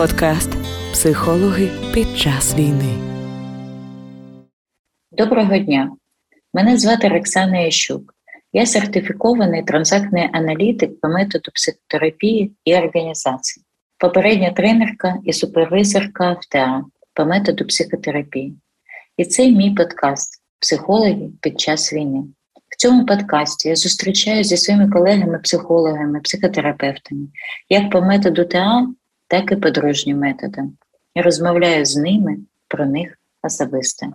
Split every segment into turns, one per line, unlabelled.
Подкаст Психологи під час війни.
Доброго дня. Мене звати Роксана Ящук. Я сертифікований транзактний аналітик по методу психотерапії і організації, попередня тренерка і супервизорка в по методу психотерапії. І це мій подкаст Психологи під час війни. В цьому подкасті я зустрічаюся зі своїми колегами-психологами, психотерапевтами, як по методу ТА, так і по дружнім методам. Я розмовляю з ними про них особисто.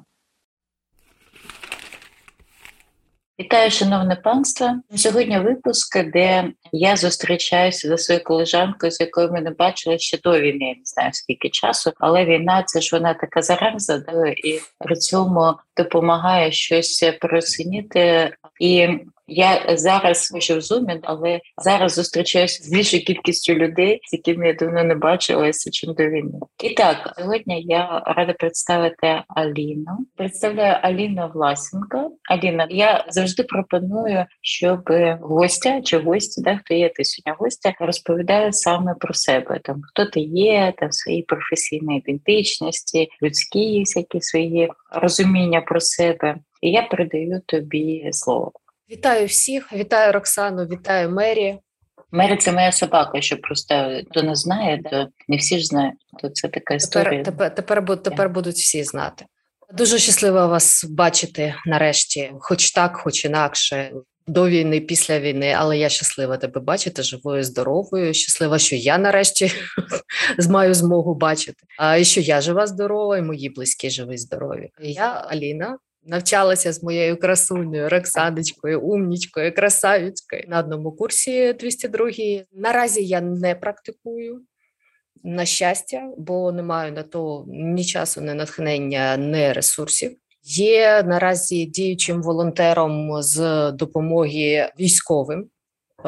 Вітаю, шановне панство. Сьогодні випуск, де я зустрічаюся за своєю колежанкою, з якою ми не бачили ще до війни, не знаю скільки часу, але війна це ж вона така зараза, да, і при цьому допомагає щось просиніти. І я зараз ще в зумі, але зараз зустрічаюся з більшою кількістю людей, з якими я давно не бачилася, чим до війни. І так, сьогодні я рада представити Аліну. Представляю Аліну Власенко. Аліна, я завжди пропоную, щоб гостя чи гості, да, хто є ти сьогодні гостя, розповідає саме про себе. Там хто ти є, там свої професійні ідентичності, людські всякі свої розуміння про себе. І я передаю тобі слово.
Вітаю всіх, вітаю Роксану, вітаю Мері.
Мері це моя собака, що просто хто не знає, то не всі ж знають. То це така історія.
Тепер тепер, тепер, тепер будуть всі знати. Дуже щаслива вас бачити нарешті, хоч так, хоч інакше. До війни, після війни, але я щаслива тебе бачити, живою, здоровою. Щаслива, що я нарешті маю змогу бачити. А і що я жива, здорова, і мої близькі живі, здорові. Я Аліна, навчалася з моєю красунею Роксаночкою, умнічкою, красавицькою на одному курсі 202 Наразі я не практикую. На щастя, бо не маю на то ні часу, ні натхнення, ні ресурсів. Є наразі діючим волонтером з допомоги військовим.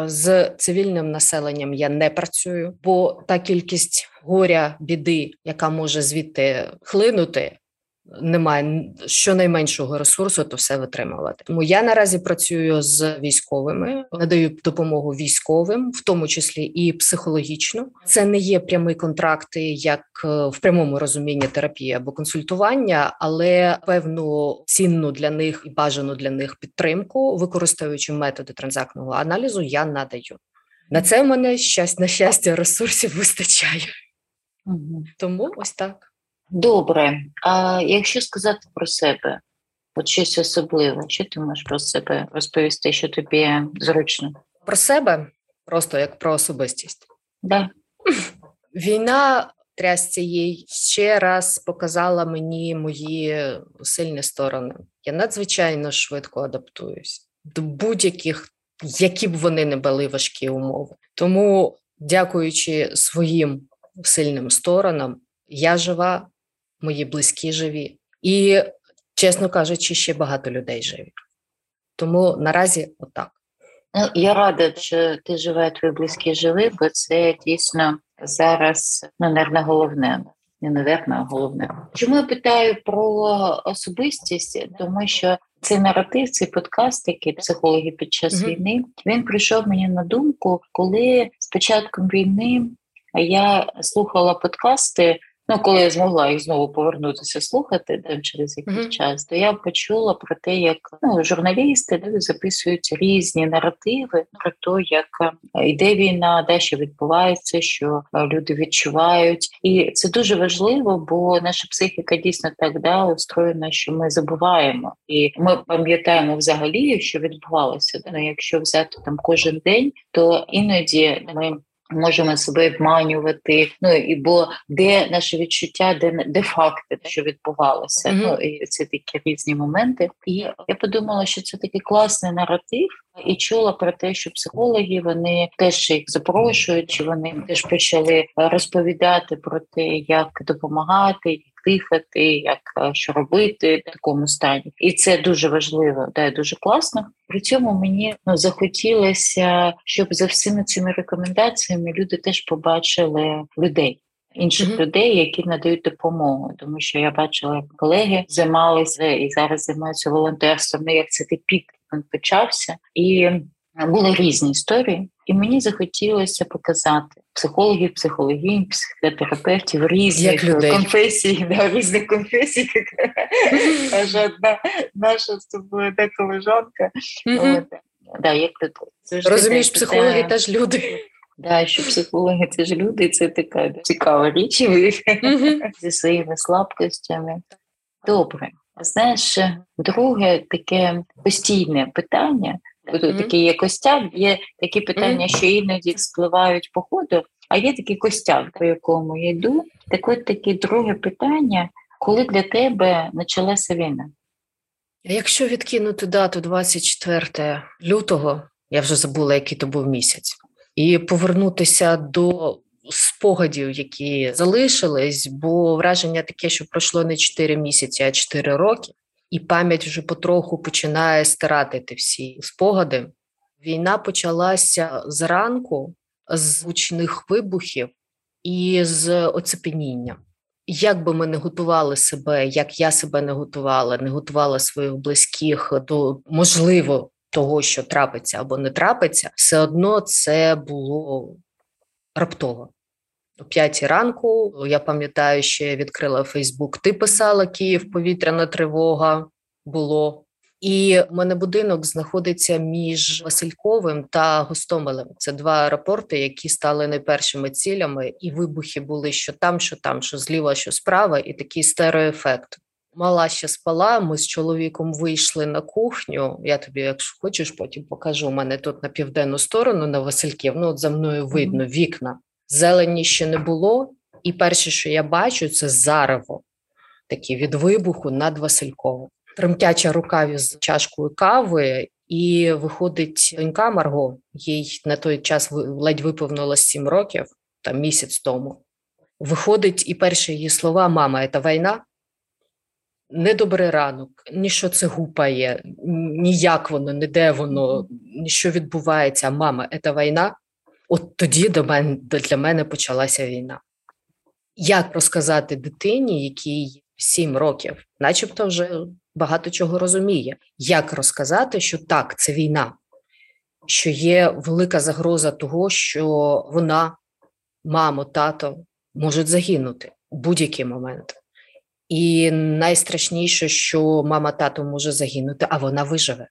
З цивільним населенням я не працюю, бо та кількість горя, біди, яка може звідти хлинути, немає щонайменшого ресурсу, то все витримувати. Тому я наразі працюю з військовими, надаю допомогу військовим, в тому числі і психологічно. Це не є прямий контракти, як е, в прямому розумінні терапії або консультування, але певну цінну для них і бажану для них підтримку, використовуючи методи транзактного аналізу, я надаю. На це в мене щастя, на щастя ресурсів вистачає. Угу. Тому ось так.
Добре, а якщо сказати про себе, от щось особливе, що ти можеш про себе розповісти, що тобі зручно?
Про себе просто як про особистість.
Да.
Війна трясця їй ще раз показала мені мої сильні сторони. Я надзвичайно швидко адаптуюсь до будь-яких, які б вони не були важкі умови. Тому, дякуючи своїм сильним сторонам, я жива, мої близькі живі, і, чесно кажучи, ще багато людей живі. Тому наразі отак.
Ну, я рада, що ти живе, твої близькі живі, бо це дійсно зараз, ну, наверное, головне. Не наверно, а головне. Чому я питаю про особистість? Тому що цей наратив, цей подкаст, який психологи під час mm-hmm. війни, він прийшов мені на думку, коли з початком війни я слухала подкасти Ну, коли я змогла їх знову повернутися слухати де, через якийсь mm-hmm. час, то я почула про те, як ну, журналісти де, записують різні наративи про те, як е, йде війна, де що відбувається, що е, люди відчувають, і це дуже важливо, бо наша психіка дійсно так да устроєна, що ми забуваємо, і ми пам'ятаємо взагалі, що відбувалося. Ну, якщо взяти там кожен день, то іноді ми можемо себе обманювати. Ну і бо де наше відчуття, де де факти, що відбувалося. Mm-hmm. Ну і це такі різні моменти. І я подумала, що це такий класний наратив, і чула про те, що психологи вони теж їх запрошують, вони теж почали розповідати про те, як допомагати дихати, як е, що робити в такому стані, і це дуже важливо, да, дуже класно. При цьому мені ну захотілося, щоб за всіми цими рекомендаціями люди теж побачили людей. Інших mm-hmm. людей, які надають допомогу, тому що я бачила, як колеги займалися і зараз займаються волонтерством. Ну, як це пік він почався, і були різні історії, і мені захотілося показати психологів, психологінь, психотерапевтів різних
людей.
конфесій, да, різних конфесій, каже одна наша з тобою де колежанка. Як
Розумієш, психологи теж люди.
да, що психологи це ж люди, це така цікава річ зі своїми слабкостями. Добре. Знаєш, друге таке постійне питання.
Мгм.
такий є костяк, є такі питання, що іноді спливають по ходу, а є такий костяк, по якому я йду. Так от таке друге питання: коли для тебе почалася війна?
Якщо відкинути дату 24 лютого, я вже забула, який то був місяць, і повернутися до спогадів, які залишились, бо враження таке, що пройшло не 4 місяці, а 4 роки, і пам'ять вже потроху починає стирати всі спогади. Війна почалася зранку з гучних вибухів і з оцепеніння. Як би ми не готували себе, як я себе не готувала, не готувала своїх близьких до можливо того, що трапиться або не трапиться, все одно це було раптово. О п'ятій ранку я пам'ятаю, що відкрила Фейсбук. Ти писала Київ, повітряна тривога було. І в мене будинок знаходиться між Васильковим та Гостомелем. Це два аеропорти, які стали найпершими цілями, і вибухи були що там, що там, що зліва, що справа, і такий стереоефект. Мала ще спала. Ми з чоловіком вийшли на кухню. Я тобі, якщо хочеш, потім покажу. У мене тут на південну сторону на Васильків. Ну от за мною видно вікна. Зелені ще не було, і перше, що я бачу, це зарево такі від вибуху над Васильковим. Тремтяча рукаві з чашкою кави, і виходить донька Марго. Їй на той час ледь виповнилось сім років, там місяць тому. Виходить, і перші її слова: Мама, це війна. Недобрий ранок, ні що це гупає, ніяк воно, не де воно, ні відбувається. Мама, це війна. От тоді до мене для мене почалася війна. Як розказати дитині, якій 7 років, начебто вже багато чого розуміє, як розказати, що так, це війна, що є велика загроза того, що вона, мамо, тато можуть загинути у будь-який момент. І найстрашніше, що мама тато може загинути, а вона виживе.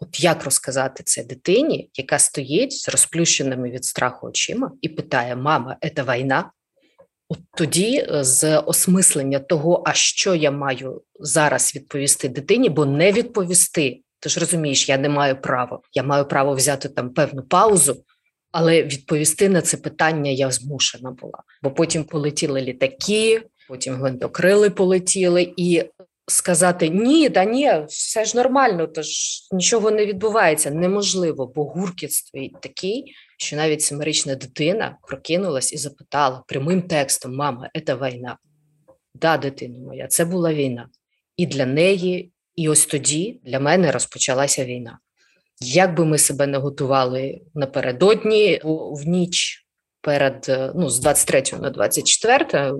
От як розказати це дитині, яка стоїть з розплющеними від страху очима і питає: Мама, це війна? От тоді е, з осмислення того, а що я маю зараз відповісти дитині, бо не відповісти. Ти ж розумієш, я не маю права. Я маю право взяти там певну паузу, але відповісти на це питання я змушена була. Бо потім полетіли літаки, потім гвинтокрили полетіли, і сказати ні, та ні, все ж нормально, тож нічого не відбувається. Неможливо, бо гуркіт стоїть такий, що навіть семирічна дитина прокинулась і запитала прямим текстом: Мама, це війна. Да, дитино моя, це була війна. І для неї, і ось тоді для мене розпочалася війна. Як би ми себе не готували напередодні в ніч перед е, ну, з 23 на 24,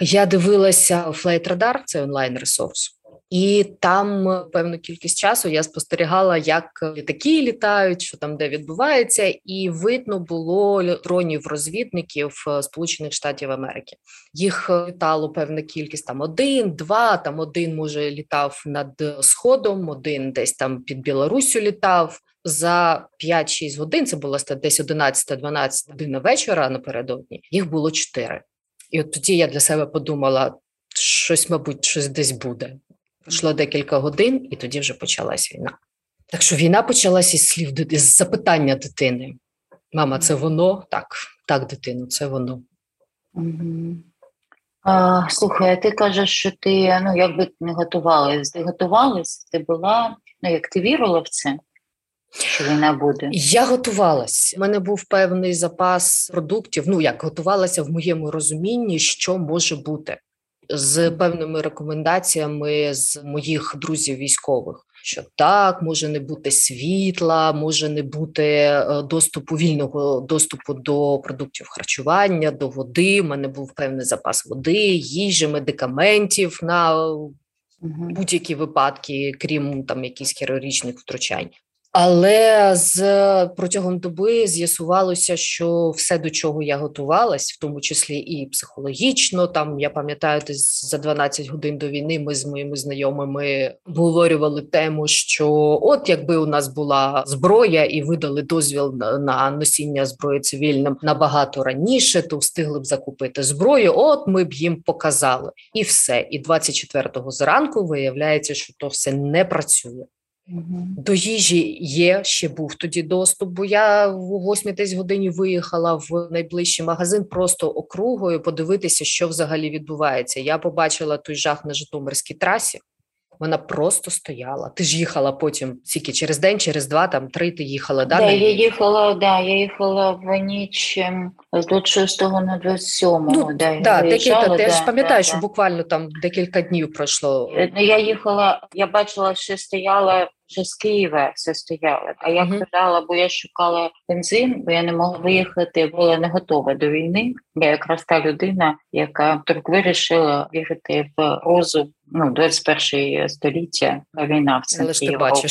я дивилася Flight Radar, це онлайн ресурс. І там е, певну кількість часу я спостерігала, як літаки літають, що там де відбувається, і видно було дронів розвідників е, Сполучених Штатів Америки. Їх е, літало певна кількість там один, два. Там один може літав над сходом, один десь там під Білоруссю літав. За 5-6 годин це було десь 11-12 годин вечора напередодні. Їх було чотири. І от тоді я для себе подумала, щось, мабуть, щось десь буде. Пройшло декілька годин, і тоді вже почалась війна. Так що війна почалася із слів з запитання дитини: Мама, це воно? Так, так, дитино, це воно.
Угу. А, слухай, а ти кажеш, що ти ну якби не готувалась. Ти готувалась, ти була, ну як ти вірила в це, що війна буде?
Я готувалась. У мене був певний запас продуктів. Ну як готувалася в моєму розумінні, що може бути з певними рекомендаціями з моїх друзів військових. Що так, може не бути світла, може не бути доступу вільного доступу до продуктів харчування, до води. У мене був певний запас води, їжі, медикаментів на будь-які випадки, крім там якісь хірургічних втручань. Але з протягом доби з'ясувалося, що все, до чого я готувалась, в тому числі і психологічно. Там я пам'ятаю, десь за 12 годин до війни ми з моїми знайомими обговорювали тему, що от якби у нас була зброя і видали дозвіл на носіння зброї цивільним набагато раніше, то встигли б закупити зброю. От ми б їм показали, і все. І 24-го зранку виявляється, що то все не працює. До їжі є ще був тоді доступ, бо я в 8 десь годині виїхала в найближчий магазин просто округою подивитися, що взагалі відбувається. Я побачила той жах на Житомирській трасі. Вона просто стояла. Ти ж їхала потім тільки через день, через два, там три. Ти їхала да,
да, я їхала. Да, я їхала в ніч ем, з 26 на 27. Ну, да,
да, декілька, да, я ж пам'ятаю, да, що да. буквально там декілька днів пройшло.
Е, ну, я їхала, я бачила, що стояла вже з Києва все стояло. А я казала, бо я шукала бензин, бо я не могла виїхати, була не готова до війни. Я якраз та людина, яка вдруг вирішила вірити в розум ну 21 століття війна в центрі Європи.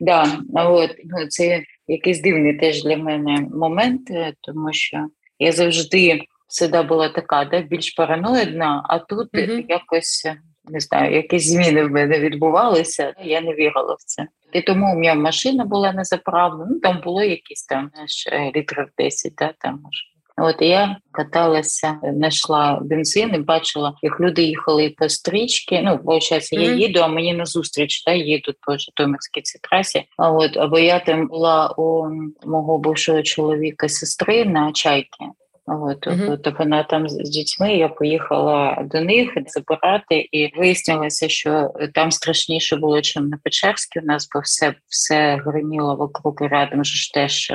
Да? Да, от ну це якийсь дивний теж для мене момент, е, тому що я завжди всегда була така, да, більш параноїдна, а тут mm якось не знаю, якісь зміни в мене відбувалися. Я не вірила в це. І тому у мене машина була не заправлена. Ну там було якісь там знаєш, літрів 10, да, там може. От я каталася, знайшла бензин і бачила, як люди їхали по стрічки. Ну, виходить, я їду, а мені назустріч та їдуть по Житомирській цій трасі. А от або я там була у мого бувшого чоловіка сестри на чайки. От, uh-huh. так вона там з дітьми. Я поїхала до них забирати, і вияснилося, що там страшніше було, ніж на Печерській. У нас бо все все гриміло вокруг і рядом. ж теж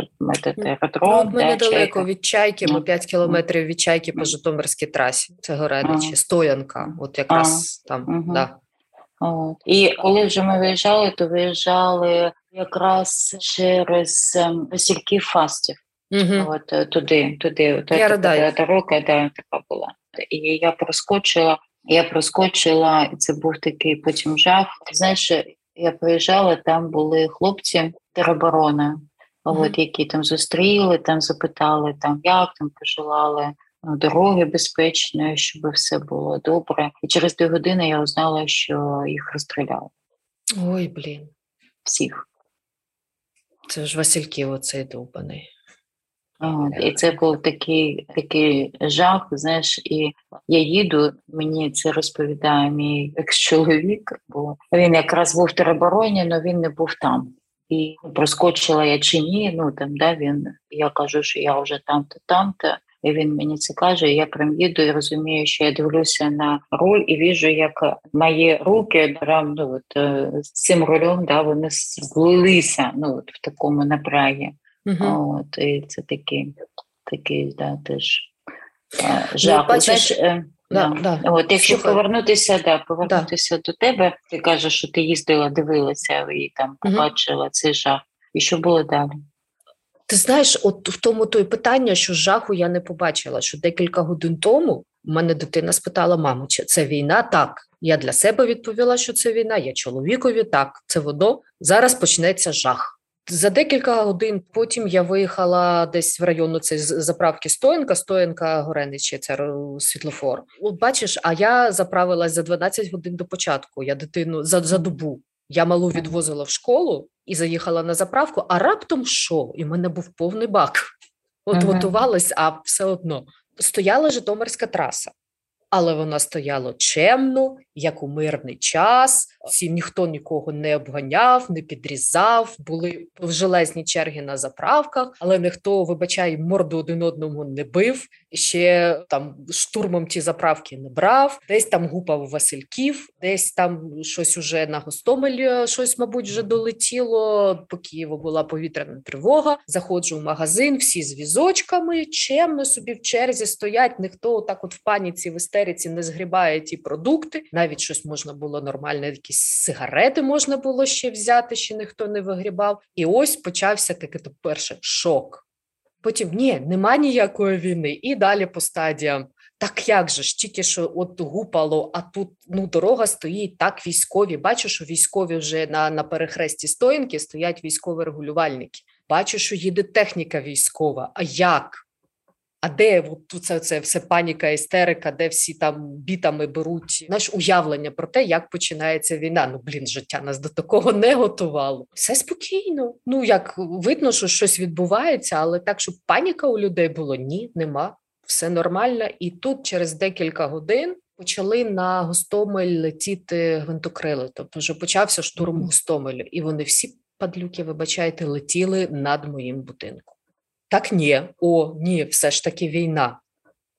аеродром.
Ну, ми недалеко від чайки. Ми 5 кілометрів від чайки по Житомирській трасі. Це Гореничі, стоянка. От якраз там да.
От. І коли вже ми виїжджали, то виїжджали якраз через ем, Васильків Фастів. Угу. От е, туди, туди,
я така
дорога, да, така була. І я проскочила, я проскочила, і це був такий потім жах. Знаєш, я приїжджала, там були хлопці тероборони, угу. от які там зустріли, там запитали, там як там пожелали. Ну, дороги безпечної, щоб все було добре. І через дві години я узнала, що їх розстріляли.
Ой, блін.
Всіх.
Це ж Васильків оцей довбаний.
І це був такий такий жах. Знаєш, і я їду. Мені це розповідає мій екс-чоловік, бо він якраз був в теробороні, але він не був там. І проскочила я чи ні. Ну там да він я кажу, що я вже там-то, там-то. І він мені це каже. Я прям їду і розумію, що я дивлюся на руль і віжу, як мої руки ну, е, з цим рулем да, вони злилися ну, от, в такому напрягі. Угу. От, І це такий такий да, теж ну, жах. Ну, Знаєш, е, да, да. От, Якщо Слухай. повернутися, да, повернутися да. до тебе, ти кажеш, що ти їздила, дивилася і там побачила угу. цей жах. І що було далі?
Ти знаєш, от в тому то й питання, що жаху я не побачила, що декілька годин тому у мене дитина спитала: маму, чи це війна? Так. Я для себе відповіла, що це війна. Я чоловікові так, це воно. Зараз почнеться жах. За декілька годин потім я виїхала десь в району цієї заправки Стоянка, Стоянка Гореничі, це світлофор. Бачиш, а я заправилась за 12 годин до початку. Я дитину за, за добу. Я малу відвозила в школу і заїхала на заправку, а раптом що? І в мене був повний бак. От ага. готувалась, а все одно стояла Житомирська траса але вона стояла чемно, як у мирний час. Всі ніхто нікого не обганяв, не підрізав. Були железні черги на заправках, але ніхто, вибачай, морду один одному не бив. Ще там штурмом ті заправки не брав. Десь там гупав Васильків, десь там щось уже на Гостомелі, щось, мабуть, вже долетіло. По Києву була повітряна тривога. Заходжу в магазин, всі з візочками, чемно собі в черзі стоять. Ніхто так, от в паніці в істериці не згрібає ті продукти. Навіть щось можна було нормальне, якісь сигарети можна було ще взяти, ще ніхто не вигрібав. І ось почався такий то перше шок. Потім ні, нема ніякої війни, і далі по стадіям. Так як же ж, тільки що от гупало, а тут ну дорога стоїть так. Військові. Бачу, що військові вже на на перехресті стоянки стоять військові регулювальники. Бачу, що їде техніка військова. А як? А де от це, це все паніка, істерика, де всі там бітами беруть знаєш, уявлення про те, як починається війна? Ну блін, життя нас до такого не готувало. Все спокійно. Ну як видно, що щось відбувається, але так, щоб паніка у людей було ні, нема. Все нормально. І тут через декілька годин почали на Гостомель летіти гвинтокрили. Тобто вже почався штурм Гостомелю, і вони всі падлюки, вибачайте, летіли над моїм будинком. Так, ні, о, ні, все ж таки війна.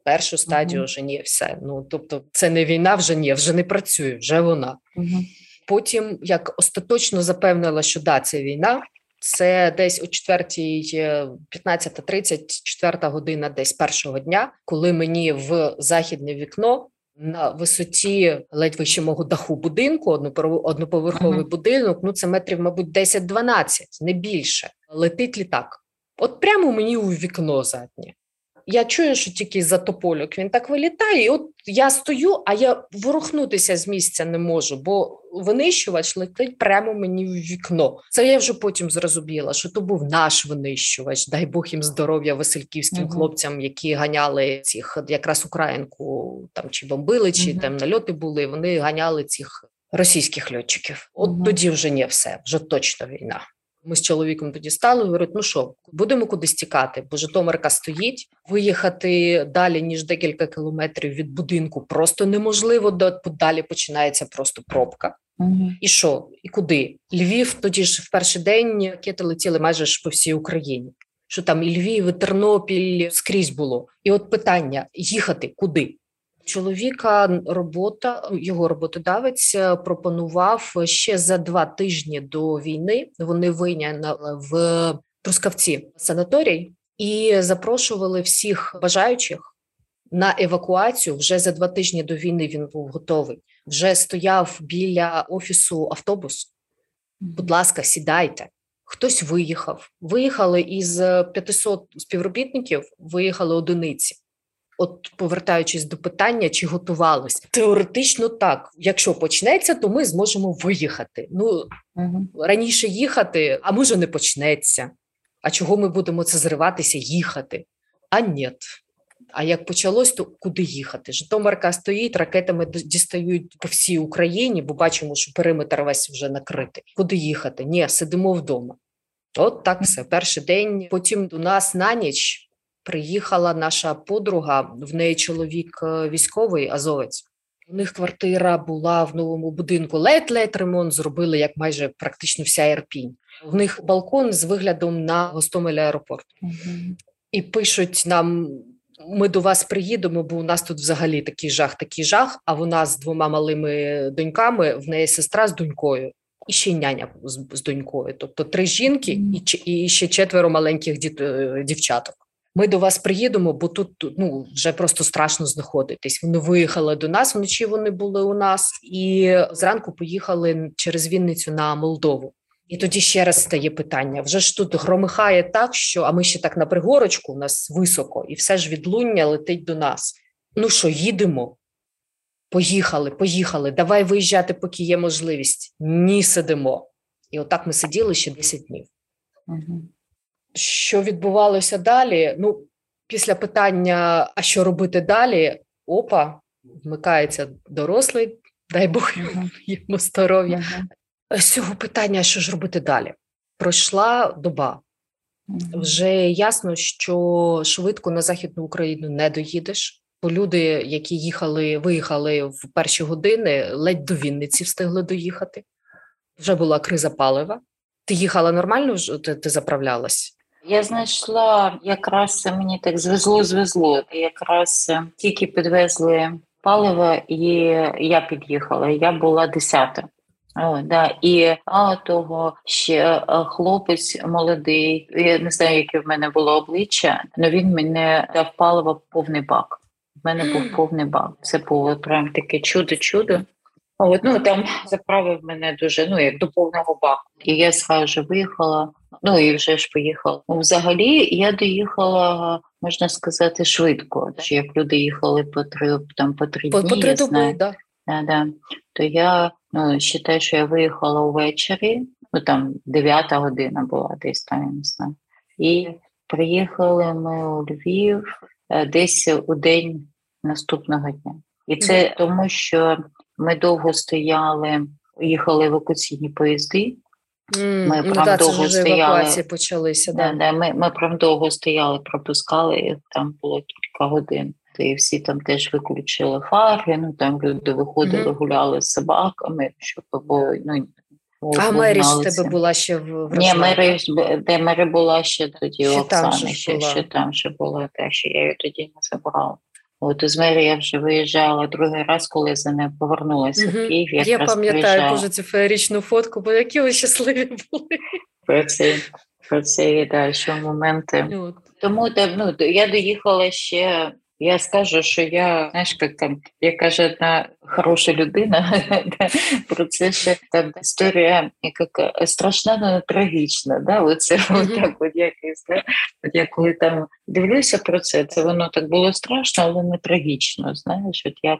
Першу стадію uh-huh. вже ні, все. Ну тобто, це не війна, вже ні, вже не працює, вже вона. Uh-huh. Потім як остаточно запевнила, що да, це війна. Це десь о 4.15.30, 4 година, десь першого дня, коли мені в західне вікно на висоті ледь вище мого даху будинку, одноповерховий uh-huh. будинок. Ну це метрів, мабуть, 10-12, не більше. Летить літак. От прямо мені у вікно заднє. Я чую, що тільки за топольок він так вилітає, і от я стою, а я ворухнутися з місця не можу, бо винищувач летить прямо мені в вікно. Це я вже потім зрозуміла, що то був наш винищувач. Дай Бог їм здоров'я васильківським uh хлопцям, які ганяли цих якраз українку там чи бомбили, чи uh там нальоти були. Вони ганяли цих російських льотчиків. От uh тоді вже не все, вже точно війна. Ми з чоловіком тоді стали. Говорять, ну що, будемо кудись тікати, бо Житомирка стоїть. Виїхати далі ніж декілька кілометрів від будинку просто неможливо. далі починається просто пробка. Угу. І що? І куди? Львів тоді ж в перший день ракети летіли майже ж по всій Україні. Що там і Львів, і Тернопіль скрізь було. І от питання: їхати куди? Чоловіка робота його роботодавець е, пропонував ще за два тижні до війни. Вони вийняли в Трускавці санаторій і запрошували всіх бажаючих на евакуацію. Вже за два тижні до війни він був готовий. Вже стояв біля офісу автобус. Будь ласка, сідайте. Хтось виїхав. Виїхали із 500 співробітників, виїхали одиниці. От, повертаючись до питання, чи готувалися теоретично так. Якщо почнеться, то ми зможемо виїхати. Ну угу. раніше їхати, а може не почнеться. А чого ми будемо це зриватися, їхати? А ні. А як почалось, то куди їхати? Житомирка стоїть, ракетами дістають по всій Україні, бо бачимо, що периметр весь вже накритий. Куди їхати? Ні, сидимо вдома. От так все. Перший день. Потім до нас на ніч приїхала наша подруга, в неї чоловік е, військовий азовець. У них квартира була в новому будинку. Ледь-ледь ремонт зробили як майже практично вся Ірпінь. В них балкон з виглядом на Гостомель аеропорт. Угу. І пишуть нам: ми до вас приїдемо, бо у нас тут взагалі такий жах, такий жах. А вона з двома малими доньками, в неї сестра з донькою, і ще й няня з, з донькою. Тобто три жінки і і ще четверо маленьких е, дівчаток. Ми до вас приїдемо, бо тут ну вже просто страшно знаходитись. Вони виїхали до нас вночі. Вони були у нас, і зранку поїхали через Вінницю на Молдову. І тоді ще раз стає питання: вже ж тут громихає так, що а ми ще так на пригорочку, у нас високо, і все ж відлуння летить до нас. Ну що, їдемо? Поїхали, поїхали. Давай виїжджати, поки є можливість. Ні, сидимо. І отак ми сиділи ще 10 днів. Угу. Що відбувалося далі? Ну, після питання, а що робити далі? Опа, вмикається дорослий, дай Бог йому здоров'я. З цього питання, що ж робити далі? Пройшла доба. Вже ясно, що швидко на Західну Україну не доїдеш, бо люди, які їхали, виїхали в перші години, ледь до Вінниці встигли доїхати. Вже була криза палива. Ти їхала нормально? Ти, ти заправлялась?
Я знайшла якраз мені так звезло, звезло. Якраз е, тільки підвезли паливо, і я під'їхала. Я була десята. О, да. І мало того, ще е, хлопець молодий. Я не знаю, яке в мене було обличчя, але він мені дав паливо повний бак. У мене був повний бак. Це було прям таке чудо-чудо. От, ну там заправив мене дуже ну як до повного баку. І я сразу виїхала Ну і вже ж поїхала. Ну, взагалі я доїхала, можна сказати, швидко. Як люди їхали по три там по три
По,
дні.
по три доби, да.
Да, да. То я ну, вважаю, що я виїхала увечері, ну там дев'ята година була десь там, я не знаю. І приїхали ми у Львів е, десь у день наступного дня. І це тому, що ми довго стояли, їхали евакуаційні поїзди.
М,
Ми
ну,
прям
да,
довго
вже
стояли.
почалися.
Да,
Да.
ми, ми прям довго стояли, пропускали, і там було кілька годин. І всі там теж виключили фари, ну там люди виходили,
Мгм.
гуляли з собаками, щоб було, ну,
А Мері ж тебе була ще в,
Ні. Мері, де Мері була ще тоді
Ще
у
там ще
ще, ще там ще була, та що я її тоді не забрала. От із Мері я вже виїжджала другий раз, коли за нею повернулася
Мгм.
в Київ.
Я
якраз
пам'ятаю боже цю феєрічну фотку, бо які ви щасливі були.
про це, про це да, що моменти.
От.
Тому ну, я доїхала ще. Я скажу, що я, знаєш, як там, як каже одна хороша людина про це, що там історія яка страшна, але трагічна. Да? Оце от так, от якось, да? От я коли там дивлюся про це, це воно так було страшно, але не трагічно. Знаєш, от як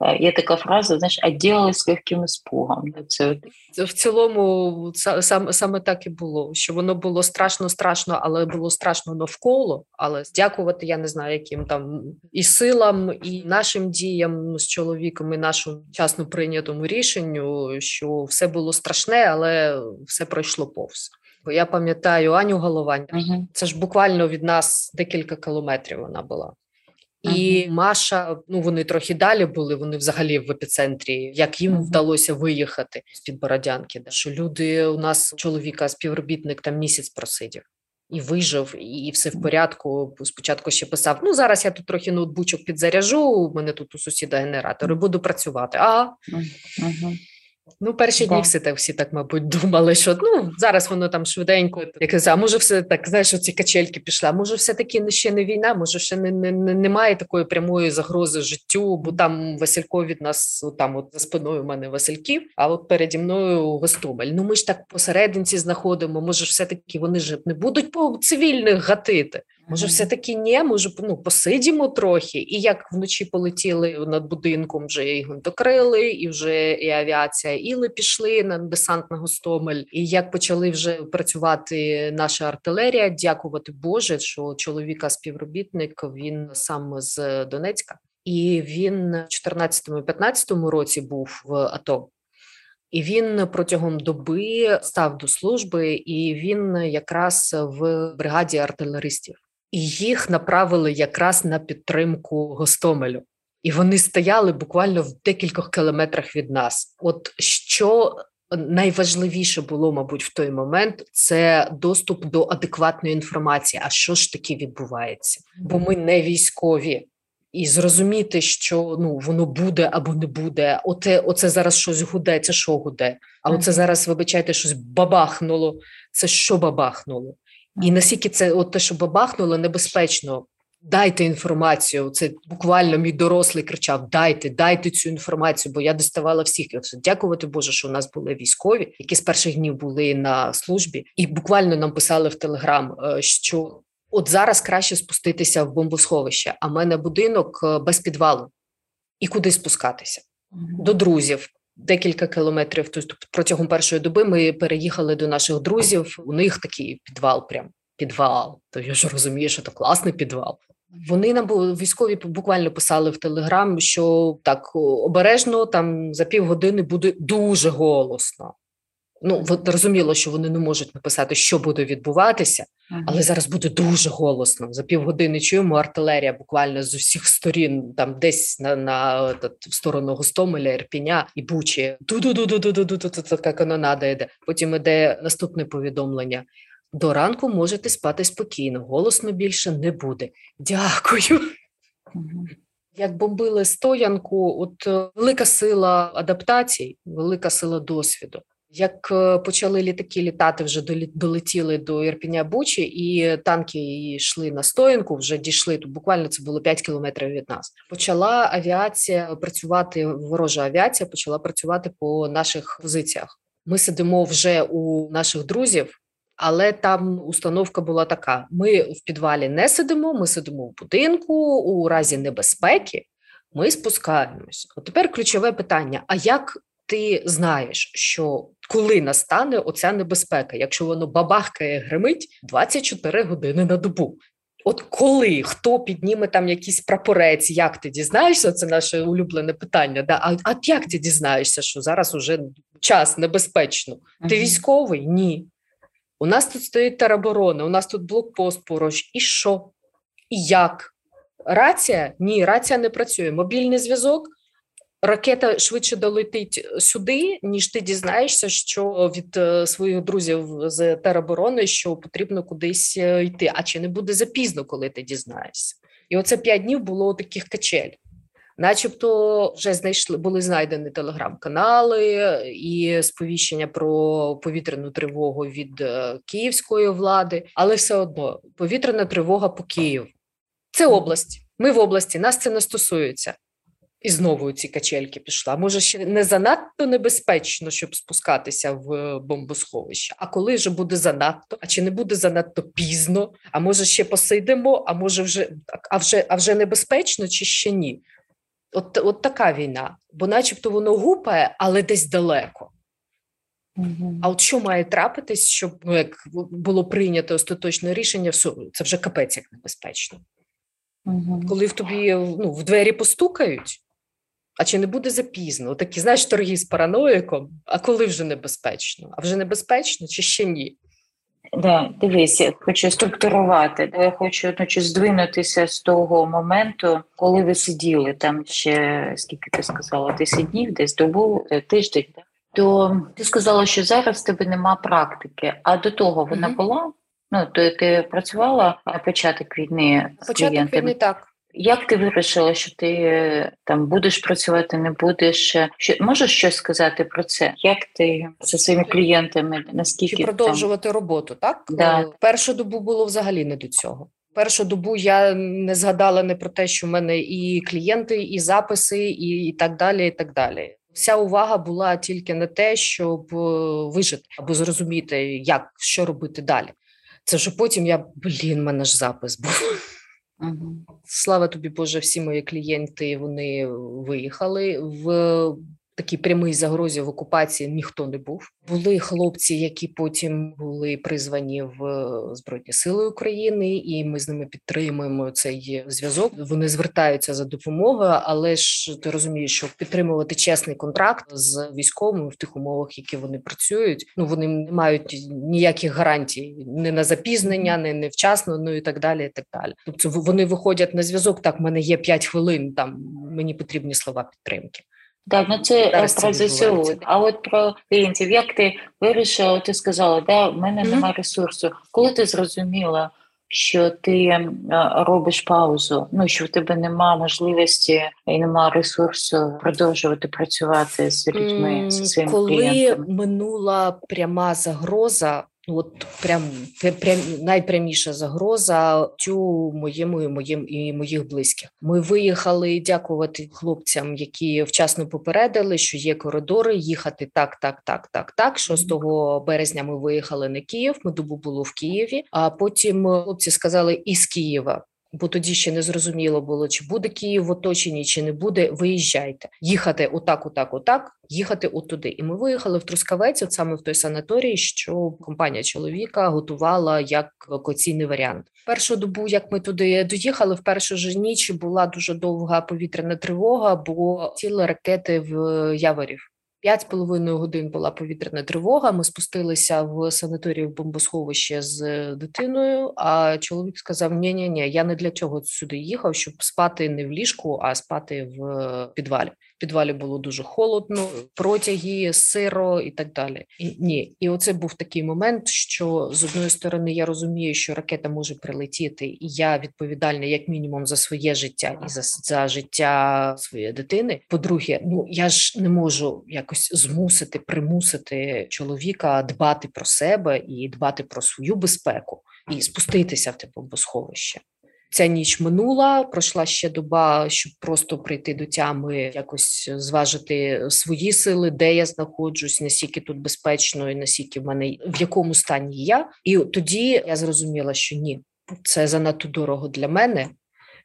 е, є така фраза, знаєш, «отделалась легким испугом. Це от
Це В цілому са- сам, саме так і було, що воно було страшно, страшно, але було страшно навколо. Але дякувати, я не знаю, яким там і силам, і нашим діям ну, з чоловіком, і нашому вчасно прийнятому рішенню, що все було страшне, але все пройшло повз. Бо я пам'ятаю Аню Головань,
Мгм.
це ж буквально від нас декілька кілометрів вона була. І Маша, ну вони трохи далі були, вони взагалі в епіцентрі. Як їм
Мгм.
вдалося виїхати з під Бородянки? да, Що люди у нас чоловіка, співробітник там місяць просидів і вижив, і все в порядку. Спочатку ще писав: ну зараз я тут трохи ноутбучок підзаряжу. У мене тут у сусіда генератори, буду працювати. А
Мгм.
Ну, перші дні всі так всі так, мабуть, думали, що ну зараз воно там швиденько. Я казав, а може, все так знаєш, ці качельки пішла. Може, все таки не ще не війна, може, ще не, не, не немає такої прямої загрози життю, бо там Василько від нас там, от за спиною у мене Васильків, а от переді мною Гостомель. Ну ми ж так посерединці знаходимо. Може, все таки вони ж не будуть по цивільних гатити. Може, все таки ні, може, ну посидімо трохи. І як вночі полетіли над будинком, вже і гвинтокрили, і вже і авіація іли пішли на десант на Гостомель. І як почали вже працювати наша артилерія, дякувати Боже, що чоловіка співробітник він сам з Донецька, і він в 14-15 році був в АТО. І він протягом доби став до служби, і він якраз в бригаді артилеристів. І їх направили якраз на підтримку Гостомелю. І вони стояли буквально в декількох кілометрах від нас. От що найважливіше було, мабуть, в той момент це доступ до адекватної інформації. А що ж таки відбувається? Бо ми не військові. І зрозуміти, що ну воно буде або не буде. Оце, оце зараз щось гуде, це що гуде? А оце зараз, вибачайте, щось бабахнуло. Це що бабахнуло? І наскільки це от те, що бабахнуло, небезпечно. Дайте інформацію. Це буквально мій дорослий кричав: Дайте, дайте цю інформацію, бо я доставала всіх. Дякувати Боже, що у нас були військові, які з перших днів були на службі, і буквально нам писали в Телеграм, е, що от зараз краще спуститися в бомбосховище, а в мене будинок е, без підвалу. І куди спускатися? До друзів. Декілька кілометрів. Тобто протягом першої доби ми переїхали до наших друзів. У них такий підвал, прям підвал. То я ж розумію, що це класний підвал. Вони нам військові буквально писали в телеграм, що так обережно там за півгодини буде дуже голосно. Ну, от зрозуміло, що вони не можуть написати, що буде відбуватися, але зараз буде дуже голосно. За півгодини чуємо артилерія буквально з усіх сторін, там десь на, на в сторону Гостомеля, Ірпіня і Бучі. Така канонада йде. Потім іде наступне повідомлення. До ранку можете спати спокійно, голосно більше не буде. Дякую. Як бомбили стоянку, от велика сила адаптацій, велика сила досвіду. Як е, почали літаки літати, вже долетіли до Ірпіня Бучі, і танки йшли на стоянку, вже дійшли тут. Буквально це було 5 кілометрів від нас. Почала авіація працювати, ворожа авіація почала працювати по наших позиціях. Ми сидимо вже у наших друзів Але там установка була така: ми в підвалі не сидимо, ми сидимо в будинку у разі небезпеки. Ми спускаємось. От тепер ключове питання: а як ти знаєш, що коли настане оця небезпека, якщо воно бабахкає, гримить 24 години на добу? От коли хто підніме там якийсь прапорець, як ти дізнаєшся? Це наше улюблене питання. Да? А, а як ти дізнаєшся, що зараз уже час небезпечно? Ти військовий? Ні. У нас тут стоїть тероборона, у нас тут блокпост поруч. І що? І як? Рація? Ні, рація не працює. Мобільний зв'язок. Ракета швидше долетить сюди, ніж ти дізнаєшся, що від е, своїх друзів з тероборони що потрібно кудись е, йти. А чи не буде запізно, коли ти дізнаєшся? І оце п'ять днів було таких качель. Начебто вже знайшли були знайдені телеграм-канали і сповіщення про повітряну тривогу від е, київської влади, але все одно повітряна тривога по Києву. Це область. Ми в області, нас це не стосується. І знову ці качельки пішла. Може, ще не занадто небезпечно, щоб спускатися в бомбосховище. А коли вже буде занадто, а чи не буде занадто пізно? А може ще посидимо? А може вже а вже а вже небезпечно, чи ще ні? От от така війна, бо, начебто, воно гупає, але десь далеко. Угу. А от що має трапитись, щоб ну, як було прийнято остаточне рішення, це вже капець як небезпечно. Угу. Коли в тобі ну, в двері постукають, а чи не буде запізно? Такі, знаєш, торги з параноїком, а коли вже небезпечно? А вже небезпечно чи ще ні?
Да, дивись, я хочу структурувати. Я хочу одночасно здвинутися з того моменту, коли ви сиділи там ще скільки ти сказала, 10 днів, десь добу, е, тиждень. То ти сказала, що зараз в тебе нема практики, а до того вона mm-hmm. була. Ну то ти працювала на початок війни з
початок
клієнтами?
війни так.
Як ти вирішила, що ти там будеш працювати, не будеш? Що можеш щось сказати про це? Як ти зі своїми клієнтами наскільки
Чи продовжувати там... роботу? Так
да.
Е, першу добу було взагалі не до цього. Першу добу я не згадала не про те, що в мене і клієнти, і записи, і, і так далі. і так далі. Вся увага була тільки на те, щоб е, вижити або зрозуміти, як що робити далі. Це вже потім я блін, мене ж запис був. Слава тобі, Боже, всі мої клієнти вони виїхали в такій прямій загрозі в окупації ніхто не був. Були хлопці, які потім були призвані в Збройні Сили України, і ми з ними підтримуємо цей зв'язок. Вони звертаються за допомогою, але ж ти розумієш, що підтримувати чесний контракт з військовими в тих умовах, які вони працюють. Ну вони не мають ніяких гарантій не на запізнення, не невчасно, ну і так далі. І так далі. Тобто вони виходять на зв'язок. Так, в мене є 5 хвилин. Там мені потрібні слова підтримки.
Так, ну це Зараз про ЗСУ. А от про клієнтів, як ти вирішила, ти сказала, да, в мене mm-hmm. немає ресурсу. Коли ти зрозуміла, що ти робиш паузу, ну що в тебе немає можливості і немає ресурсу продовжувати працювати з людьми, mm-hmm. зі своїми
Коли
клієнтами?
минула пряма загроза, От прям прям найпряміша загроза цю моєму і моїм і моїх близьких. Ми виїхали дякувати хлопцям, які вчасно попередили, що є коридори. Їхати так, так, так, так, так. 6 березня ми виїхали на Київ. Ми добу було в Києві. А потім хлопці сказали із Києва бо тоді ще не зрозуміло було, чи буде Київ в оточенні, чи не буде. Виїжджайте, їхати отак, отак, отак, їхати отуди. І ми виїхали в Трускавець, от саме в той санаторій, що компанія чоловіка готувала як евакуаційний варіант. Першу добу, як ми туди доїхали, в першу ж ніч була дуже довга повітряна тривога, бо ціли ракети в Яворів. П'ять з половиною годин була повітряна тривога. Ми спустилися в санаторію бомбосховище з дитиною. А чоловік сказав: ні ні ні я не для чого сюди їхав, щоб спати не в ліжку, а спати в підвалі. В підвалі було дуже холодно, протяги, сиро і так далі. І, Ні, і оце був такий момент, що з одної сторони я розумію, що ракета може прилетіти, і я відповідальна як мінімум за своє життя і за, за життя своєї дитини. По-друге, ну я ж не можу якось змусити примусити чоловіка дбати про себе і дбати про свою безпеку і спуститися в те бомбосховище. Ця ніч минула, пройшла ще доба, щоб просто прийти до тями, якось зважити свої сили, де я знаходжусь, наскільки тут безпечно, і наскільки в мене в якому стані я. І тоді я зрозуміла, що ні, це занадто дорого для мене.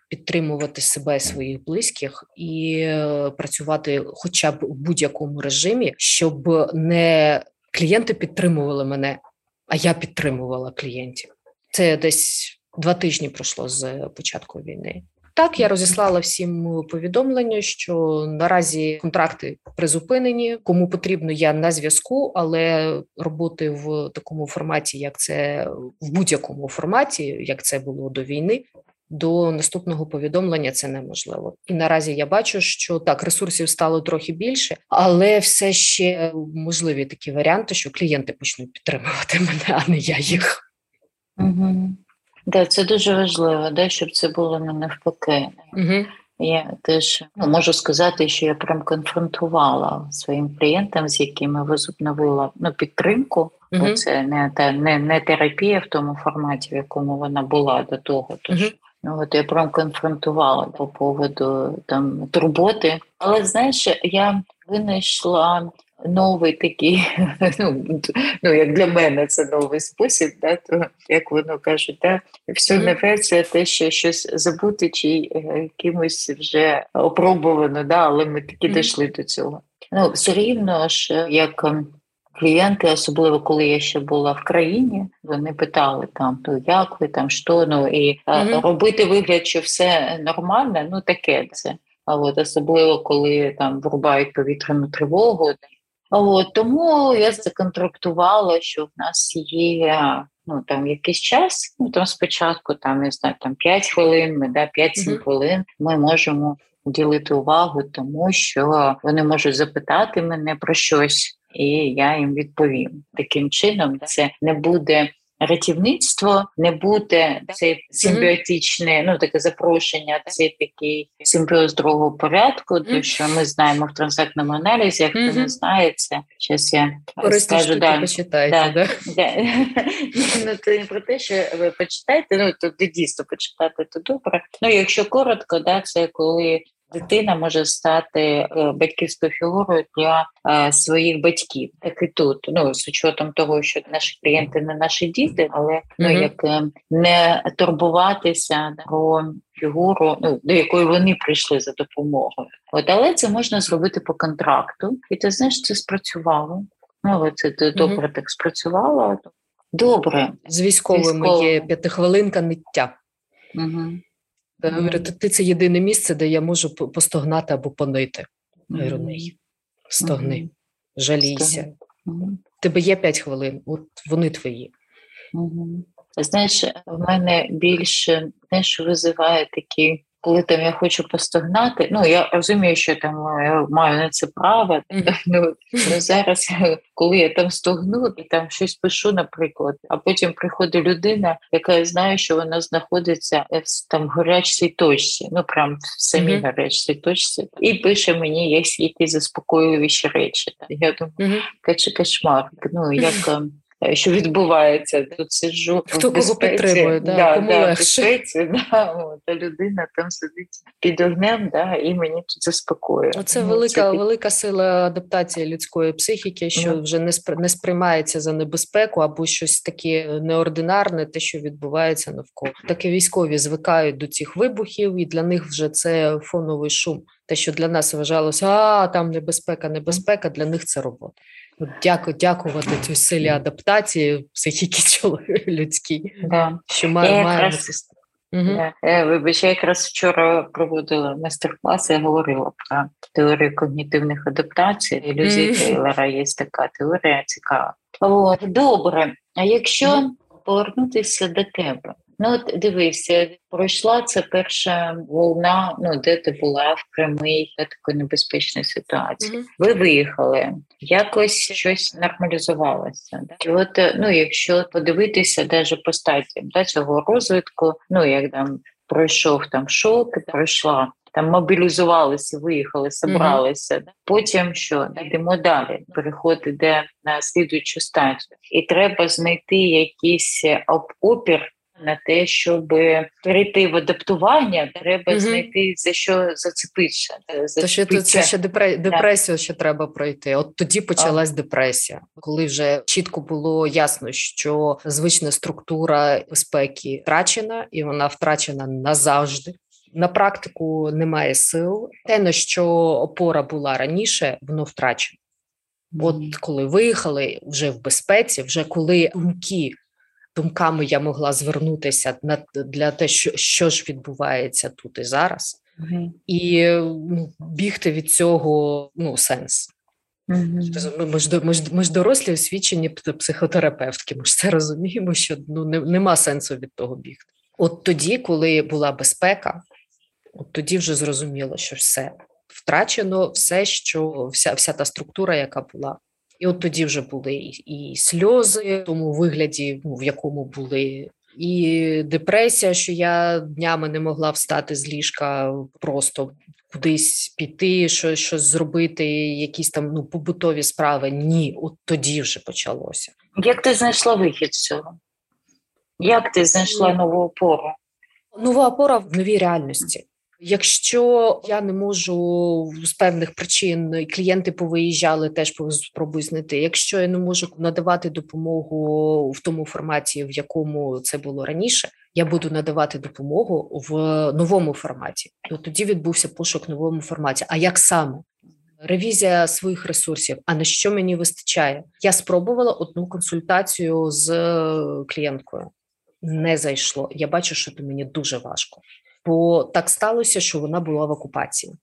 Підтримувати себе, своїх близьких і е, працювати, хоча б у будь-якому режимі, щоб не клієнти підтримували мене, а я підтримувала клієнтів. Це десь два тижні пройшло з початку війни. Так, я розіслала всім повідомлення, що наразі контракти призупинені. Кому потрібно, я на зв'язку, але роботи в такому форматі, як це в будь-якому форматі, як це було до війни. До наступного повідомлення це неможливо, і наразі я бачу, що так ресурсів стало трохи більше, але все ще можливі такі варіанти, що клієнти почнуть підтримувати мене, а не я їх.
Угу. Да, це дуже важливо, да, щоб це було не навпаки.
Угу.
Я теж ну, можу сказати, що я прям конфронтувала своїм клієнтам, з якими возобновила ну, підтримку. Бо це не та не, не терапія в тому форматі, в якому вона була до того. Тож угу. ну от я прям конфронтувала по поводу там турботи. Але знаєш, я винайшла новий такий, ну ну як для мене це новий спосіб, да, то як воно кажуть, да, все нове це те, що щось забути, чи якимось вже опробувано, да, але ми таки дійшли до цього. Ну, все рівно ж, як ем, клієнти, особливо коли я ще була в країні, вони питали там, то як ви там, що ну і mm-hmm. робити вигляд, що все нормально, ну таке це. А от особливо коли там врубають повітряну тривогу, От, Тому я законтрактувала, що в нас є ну там якийсь час. Ну там спочатку там не знаю, там 5 хвилин, ми да 5-7 mm-hmm. хвилин. Ми можемо ділити увагу, тому що вони можуть запитати мене про щось, і я їм відповім. Таким чином, це не буде рятівництво не буде цей симбіотичне, ну таке запрошення, цей такий симбіоз другого порядку, тому що ми знаємо в транзактному аналізі, як хто не знає це. Зараз я скажу да,
почитайте, да,
да. ну, то не про те, що ви почитаєте, ну то дійсно почитати, то добре. Ну якщо коротко, да, це коли дитина може стати е, батьківською фігурою для е, своїх батьків. Так і тут ну з учетом того, що наші клієнти не наші діти, але ну mm-hmm. як е, не турбуватися про фігуру, ну до якої вони прийшли за допомогою. От але це можна зробити по контракту, і ти знаєш, це спрацювало. Ну це mm-hmm. добре так спрацювало. Добре,
з військовими Військов... є п'ятихвилинка ниття.
Угу.
Я говорю, ти це єдине місце, де я можу постогнати або понити. Говорю, ні, стогни, жалійся. Тебе є п'ять хвилин, от вони твої.
Знаєш, в мене більше знаєш, визиває такі коли там я хочу постогнати, ну я розумію, що там я маю на це право. Ну, ну зараз, коли я там стогну і там щось пишу, наприклад, а потім приходить людина, яка знає, що вона знаходиться в там гарячій точці, ну прям в самій mm-hmm. гарячій точці, і пише мені якісь заспокоюючі речі. Я думаю, mm-hmm. кошмар. Ну як. Е, що відбувається. Тут сиджу
Хто в безпеці, кого підтримує, да, да, кому да,
безпеці, да, та людина там сидить під огнем, да, і мені тут заспокоює.
Оце ну, велика це... велика сила адаптації людської психіки, що mm. вже не спри... не сприймається за небезпеку або щось таке неординарне, те, що відбувається навколо. Таке військові звикають до цих вибухів, і для них вже це фоновий шум. Те, що для нас вважалося, а там небезпека, небезпека, для них це робота. Дякую, дякувати цій силі адаптації психіки людській.
Да.
Що має, має
Угу. Вибач, я якраз вчора проводила майстер-клас, я говорила про теорію когнітивних адаптацій. Ілюзії Тейлора є така теорія цікава. От, Добре, а якщо повернутися до тебе, Ну, от дивися, пройшла це перша волна, ну де ти була в прямій такої небезпечній ситуації. Mm-hmm. Ви виїхали, якось щось нормалізувалося. Да? І от ну, якщо подивитися, навіть по стадіям да, цього розвитку, ну як там пройшов там шок, пройшла. Там мобілізувалися, виїхали, зібралися. Mm-hmm. Потім що йдемо далі. Переход іде на слідуючу стадію, і треба знайти якийсь опір на те, щоб перейти в адаптування, треба
Мгм.
знайти за що зацепитися. е,
То ще це
зачепитися.
ще депре- депресію ще треба пройти. От тоді почалась депресія, коли вже чітко було ясно, що звична структура безпеки втрачена, і вона втрачена назавжди. На практику немає сил. Те, на що опора була раніше, воно втрачено. От коли виїхали вже в безпеці, вже коли думки. Думками я могла звернутися на для те, що, що ж відбувається тут і зараз,
Мгм.
і ну, бігти від цього ну сенс.
Мгм.
Ми, ми, ж, ми, ж, ми ж дорослі освічені психотерапевтки. Ми ж це розуміємо, що ну не, нема сенсу від того бігти. От тоді, коли була безпека, от тоді вже зрозуміло, що все втрачено, все, що вся, вся та структура, яка була. І от тоді вже були і, сльози в тому вигляді, ну, в якому були, і депресія, що я днями не могла встати з ліжка, просто кудись піти, що, щось зробити, якісь там ну, побутові справи. Ні, от тоді вже почалося.
Як ти знайшла вихід з цього? Як ти знайшла нову опору?
Нова опора в новій реальності. Якщо я не можу з певних причин, клієнти повиїжджали, теж спробую знайти. Якщо я не можу надавати допомогу в тому форматі, в якому це було раніше, я буду надавати допомогу в новому форматі. От тоді відбувся пошук в новому форматі. А як саме? Ревізія своїх ресурсів. А на що мені вистачає? Я спробувала одну консультацію з клієнткою. Не зайшло. Я бачу, що це мені дуже важко. Бо так сталося, що вона була в окупації.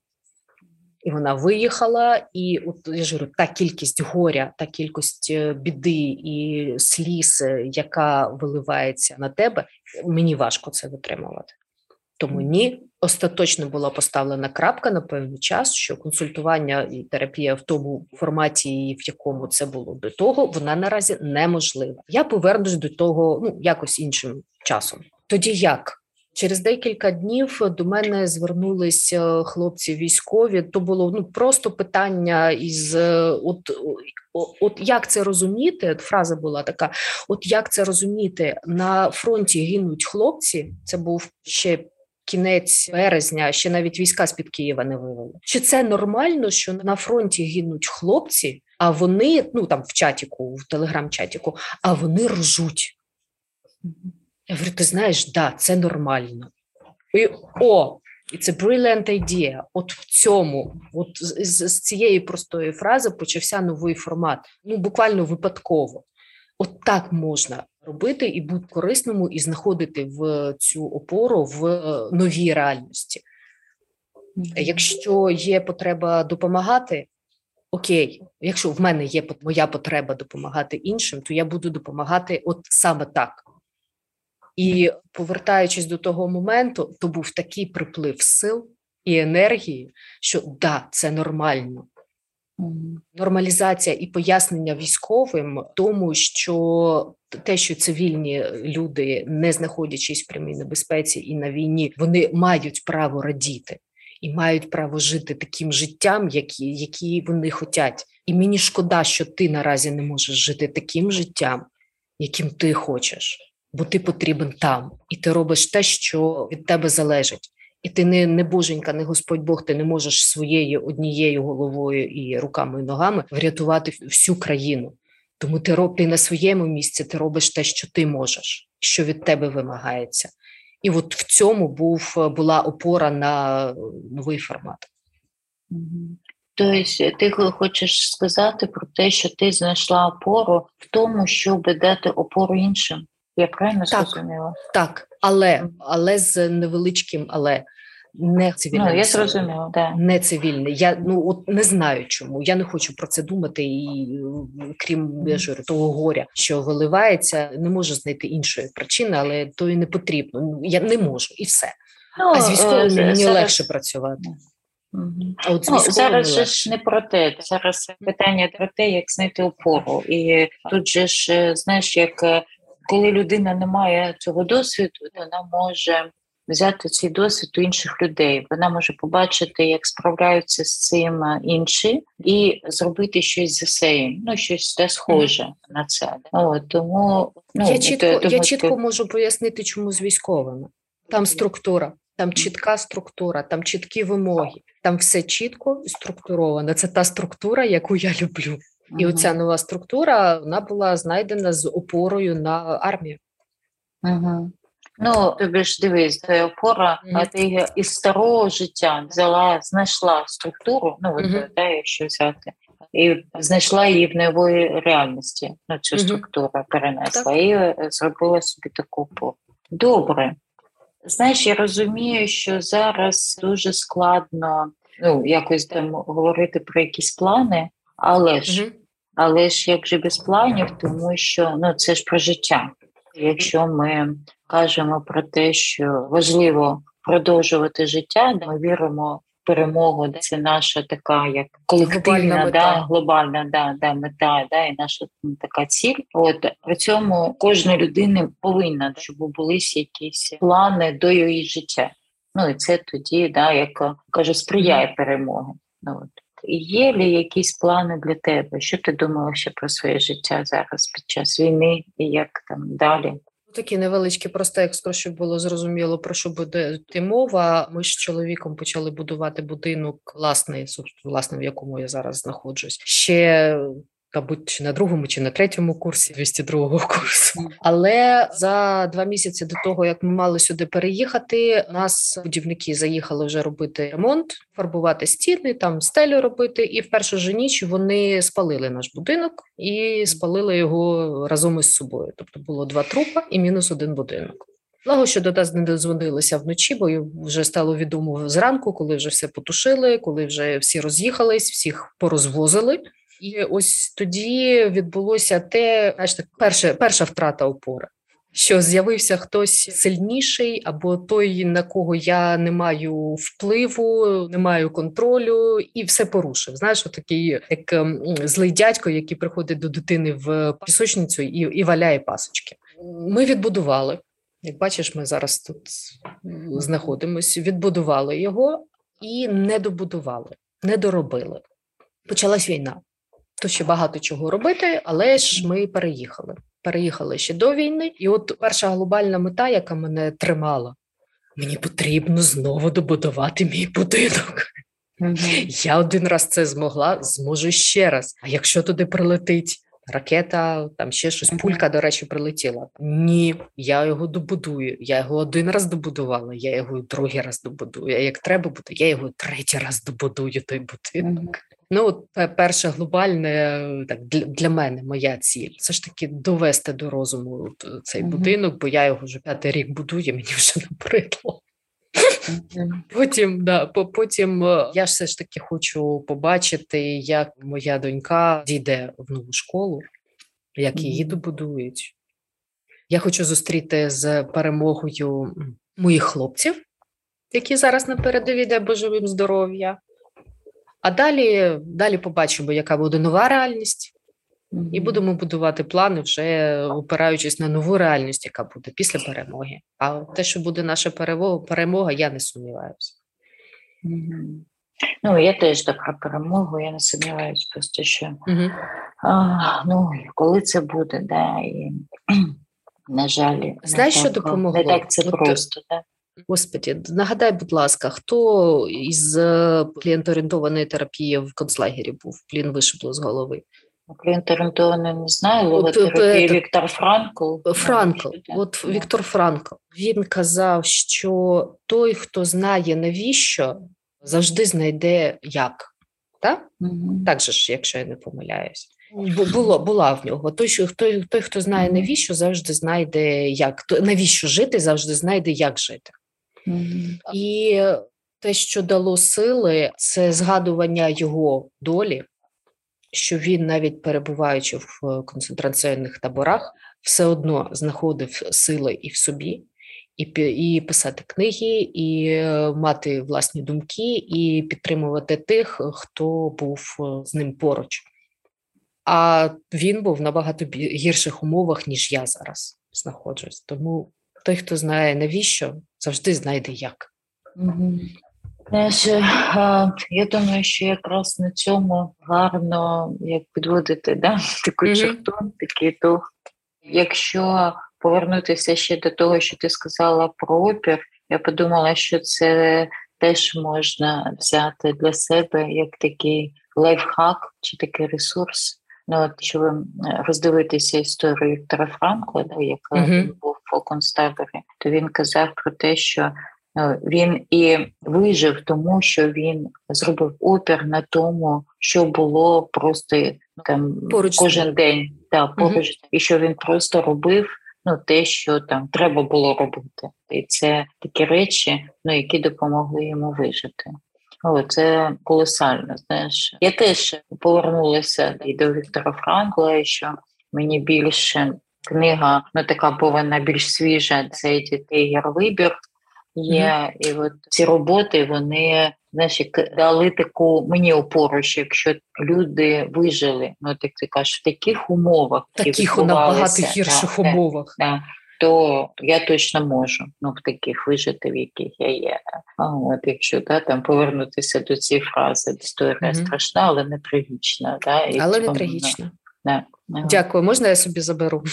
І вона виїхала, і от я ж говорю, та кількість горя, та кількість е, біди і сліз, е, яка виливається на тебе, мені важко це витримувати. Тому ні, остаточно була поставлена крапка на певний час, що консультування і терапія в тому форматі, в якому це було до того, вона наразі неможлива. Я повернусь до того ну якось іншим часом. Тоді як? Через декілька днів до мене звернулися хлопці військові. То було ну просто питання із е, от, от як це розуміти? Фраза була така: от як це розуміти? На фронті гинуть хлопці. Це був ще кінець березня, ще навіть війська з під Києва не вивели. Чи це нормально, що на фронті гинуть хлопці, а вони ну там в чатіку, в телеграм-чатіку, а вони ржуть? Я говорю, ти знаєш, да, це нормально. І о, a brilliant idea. От в цьому, от з, з, цієї простої фрази почався новий формат. Ну, буквально випадково. От так можна робити і бути корисному, і знаходити в цю опору в е, новій реальності. Якщо є потреба допомагати, окей, якщо в мене є моя потреба допомагати іншим, то я буду допомагати от саме так. І повертаючись до того моменту, то був такий приплив сил і енергії, що да, це нормально. Нормалізація і пояснення військовим тому, що те, що цивільні люди, не знаходячись в прямій небезпеці і на війні, вони мають право радіти і мають право жити таким життям, які, які вони хочуть. І мені шкода, що ти наразі не можеш жити таким життям, яким ти хочеш, бо ти потрібен там, і ти робиш те, що від тебе залежить. І ти не, не боженька, не Господь Бог, ти не можеш своєю однією головою і руками і ногами врятувати всю країну. Тому ти роб, ти на своєму місці, ти робиш те, що ти можеш, що від тебе вимагається. І от в цьому був була опора на новий формат.
Тобто ти хочеш сказати про те, що ти знайшла опору в тому, щоб дати опору іншим. Я правильно
Так.
зрозуміла?
Так, але але з невеличким, але не цивільним.
Ну, я зрозуміла, да.
не цивільне. Я ну от не знаю чому. Я не хочу про це думати. І крім я ж того горя, що виливається, не можу знайти іншої причини, але то і не потрібно. Ну я не можу, і все.
Ну,
А з військовими
е,
мені
зараз-
легше працювати.
Мгм.
А от
Ну, зараз же ж не про те. Зараз питання про те, як знайти опору. І тут же ж, е, знаєш, як е, коли людина не має цього досвіду, вона може взяти цей досвід у інших людей. Вона може побачити, як справляються з цим інші, і зробити щось за сейм, ну щось те схоже mm. на це. От, тому
ну я чітко, я чітко можу пояснити, чому з військовими там структура. Там чітка структура, там чіткі вимоги, там все чітко структуровано. Це та структура, яку я люблю. І оця нова структура вона була знайдена з опорою на армію.
Угу. Ну, тобі ж дивись, це опора, mm-hmm. а ти із старого життя взяла, знайшла структуру, ну mm-hmm. да, якщо взяти, і знайшла її в нової реальності. Ну, цю mm-hmm. структуру перенесла так. і е, зробила собі таку опору. Добре. Знаєш, я розумію, що зараз дуже складно ну, якось там говорити про якісь плани, але ж, але ж як же без планів, тому що ну це ж про життя. Якщо ми кажемо про те, що важливо продовжувати життя, ми віримо в перемогу. Це наша така, як колективна глобальна да, глобальна да, да, мета, да, і наша така ціль. От при цьому кожна людина повинна, щоб були якісь плани до її життя. Ну і це тоді, да, як кажу, сприяє перемоги. Ну, от. Є ли якісь плани для тебе? Що ти думала ще про своє життя зараз під час війни і як там далі?
Такі невеличкі просто екскурс, щоб було зрозуміло про що буде йти мова. Ми з чоловіком почали будувати будинок власний, власне, в якому я зараз знаходжусь. Ще мабуть, чи на другому, чи на третьому курсі 202-го курсу. Але за два місяці до того, як ми мали сюди переїхати, нас будівники заїхали вже робити ремонт, фарбувати стіни, там стелю робити. І в першу ж ніч вони спалили наш будинок і спалили його разом із собою. Тобто було два трупа і мінус один будинок. Благо, що до нас не дозвонилися вночі, бо вже стало відомо зранку, коли вже все потушили, коли вже всі роз'їхались, всіх порозвозили. І ось тоді відбулося те, знаєте, перше, перша втрата опори. Що з'явився хтось сильніший, або той, на кого я не маю впливу, не маю контролю, і все порушив. Знаєш, такий як ем, злий дядько, який приходить до дитини в пісочницю і і валяє пасочки. Ми відбудували. Як бачиш, ми зараз тут знаходимося. Відбудували його і не добудували, не доробили. Почалась війна. То ще багато чого робити, але ж ми переїхали. Переїхали ще до війни, і от перша глобальна мета, яка мене тримала, мені потрібно знову добудувати мій будинок. Mm-hmm. Я один раз це змогла, зможу ще раз. А якщо туди прилетить ракета, там ще щось, пулька, до речі, прилетіла. Ні, я його добудую. Я його один раз добудувала, я його другий раз добудую. А як треба буде, я його третій раз добудую той будинок. Mm-hmm. Ну, перше глобальне так для, мене моя ціль. Це ж таки довести до розуму цей mm-hmm. будинок, бо я його вже п'ятий рік будую, мені вже набридло. Потім да, потім е, я все ж таки хочу побачити, як моя донька дійде в нову школу, як її добудують. Я хочу зустріти з перемогою моїх хлопців, які зараз на передовій, де божевим здоров'я. А далі далі побачимо, яка буде нова реальність, і будемо будувати плани, вже опираючись на нову реальність, яка буде після перемоги. А те, що буде наша перемога, я не сумніваюся.
Ну, я теж так про перемогу, я не сумніваюся, просто що угу. а, ну, коли це буде, да, і на жаль,
знаєш, що допомогло?
Не так це От, просто, да.
Господі, нагадай, будь ласка, хто із е, клієнтоорієнтованої терапії в концлагері був? Плін вишибло з голови.
Клієнтоорієнтованої не знаю, логотерапії Віктор Франкл.
Франкл, от Віктор Франкл. Він казав, що той, хто знає навіщо, завжди знайде як. Так? Угу. Так же ж, якщо я не помиляюсь. Було була в нього. Той, що той, той, хто знає навіщо, завжди знайде як. Навіщо жити, завжди знайде, як жити. І те, що дало сили, це згадування його долі, що він, навіть перебуваючи в концентраційних таборах, все одно знаходив сили і в собі, і і писати книги, і е, мати власні думки, і підтримувати тих, хто був е, з ним поруч. А він був в набагато гірших умовах, ніж я зараз знаходжусь. Тому той, хто знає навіщо, завжди знайде як.
Знаєш, я думаю, що якраз на цьому гарно як підводити да? таку mm-hmm. черту, такий дух. Якщо повернутися ще до того, що ти сказала про опір, я подумала, що це теж можна взяти для себе як такий лайфхак чи такий ресурс. Ну, от, щоб роздивитися історію Віктора Франкла, да, яка mm-hmm. був концтаборі, то він казав про те, що ну, він і вижив, тому що він зробив опір на тому, що було просто ну, там поруч кожен день, да, поруч, mm-hmm. і що він просто робив ну, те, що там треба було робити. І це такі речі, ну, які допомогли йому вижити. О, це колосально. Знаєш, я теж повернулася і до Віктора Франкла, що мені більше книга, ну така повинна більш свіжа. Це дітей вибір є. Mm-hmm. І от ці роботи вони знаєш, як дали таку мені опору, що якщо люди вижили, ну так ти кажеш, в таких умовах
таких у набагато гірших да, умовах.
Да, то я точно можу ну в таких вижити, в яких я є. А от якщо да, там повернутися до цієї фрази, історія mm-hmm. страшна, але не трагічна. Да,
і але не трагічна. Да. Дякую, можна я собі заберу?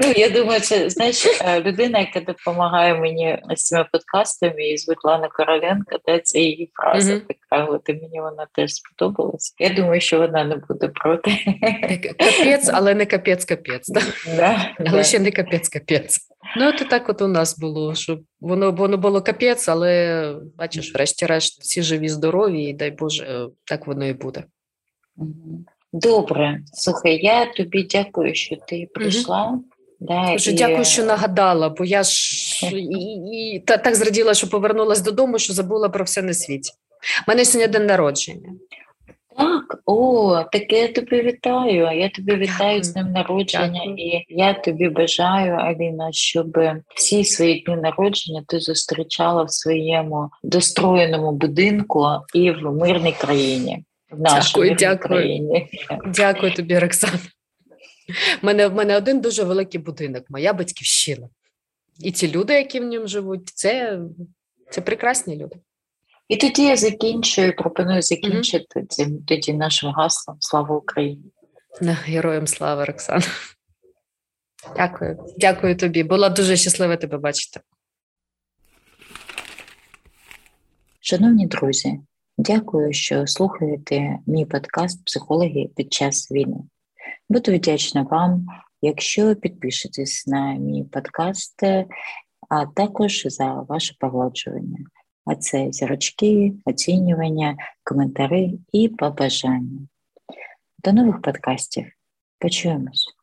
Ну, Я думаю, це знаєш, е, людина, яка допомагає мені з цими подкастами, і Світлана Короленко, де це її фраза mm-hmm. така. От і мені вона теж сподобалась. Я думаю, що вона не буде проти.
Капець, але не капець-капець. Да? Да, але да. ще не капець-капець. Ну, то так от у нас було, що воно воно було капець, але бачиш, врешті-решт, всі живі, здорові, і дай Боже, так воно і буде.
Добре, слухай, я тобі дякую, що ти прийшла. Угу.
Да, Дуже і... дякую, що нагадала, бо я ж і, і, та, так зраділа, що повернулася додому, що забула про все на світі. У мене сьогодні день народження.
Так, о, так я тобі вітаю. Я тобі вітаю з ним народження, Дякую. і я тобі бажаю, Аліна, щоб всі свої дні народження ти зустрічала в своєму достроєному будинку і в мирній країні в нашій дякую, дякую. країні.
Дякую тобі, Роксана. У мене в мене один дуже великий будинок, моя батьківщина. І ті люди, які в ньому живуть, це це прекрасні люди.
І тоді я закінчую, пропоную закінчити mm-hmm. тоді нашим гаслом Слава Україні.
Героям слава, Роксана. Дякую, дякую тобі. Була дуже щаслива тебе бачити.
Шановні друзі, Дякую, що слухаєте мій подкаст Психологи під час війни. Буду вдячна вам, якщо підпишетесь на мій подкаст, а також за ваше погоджування. А це зірочки, оцінювання, коментари і побажання. До нових подкастів. Почуємось!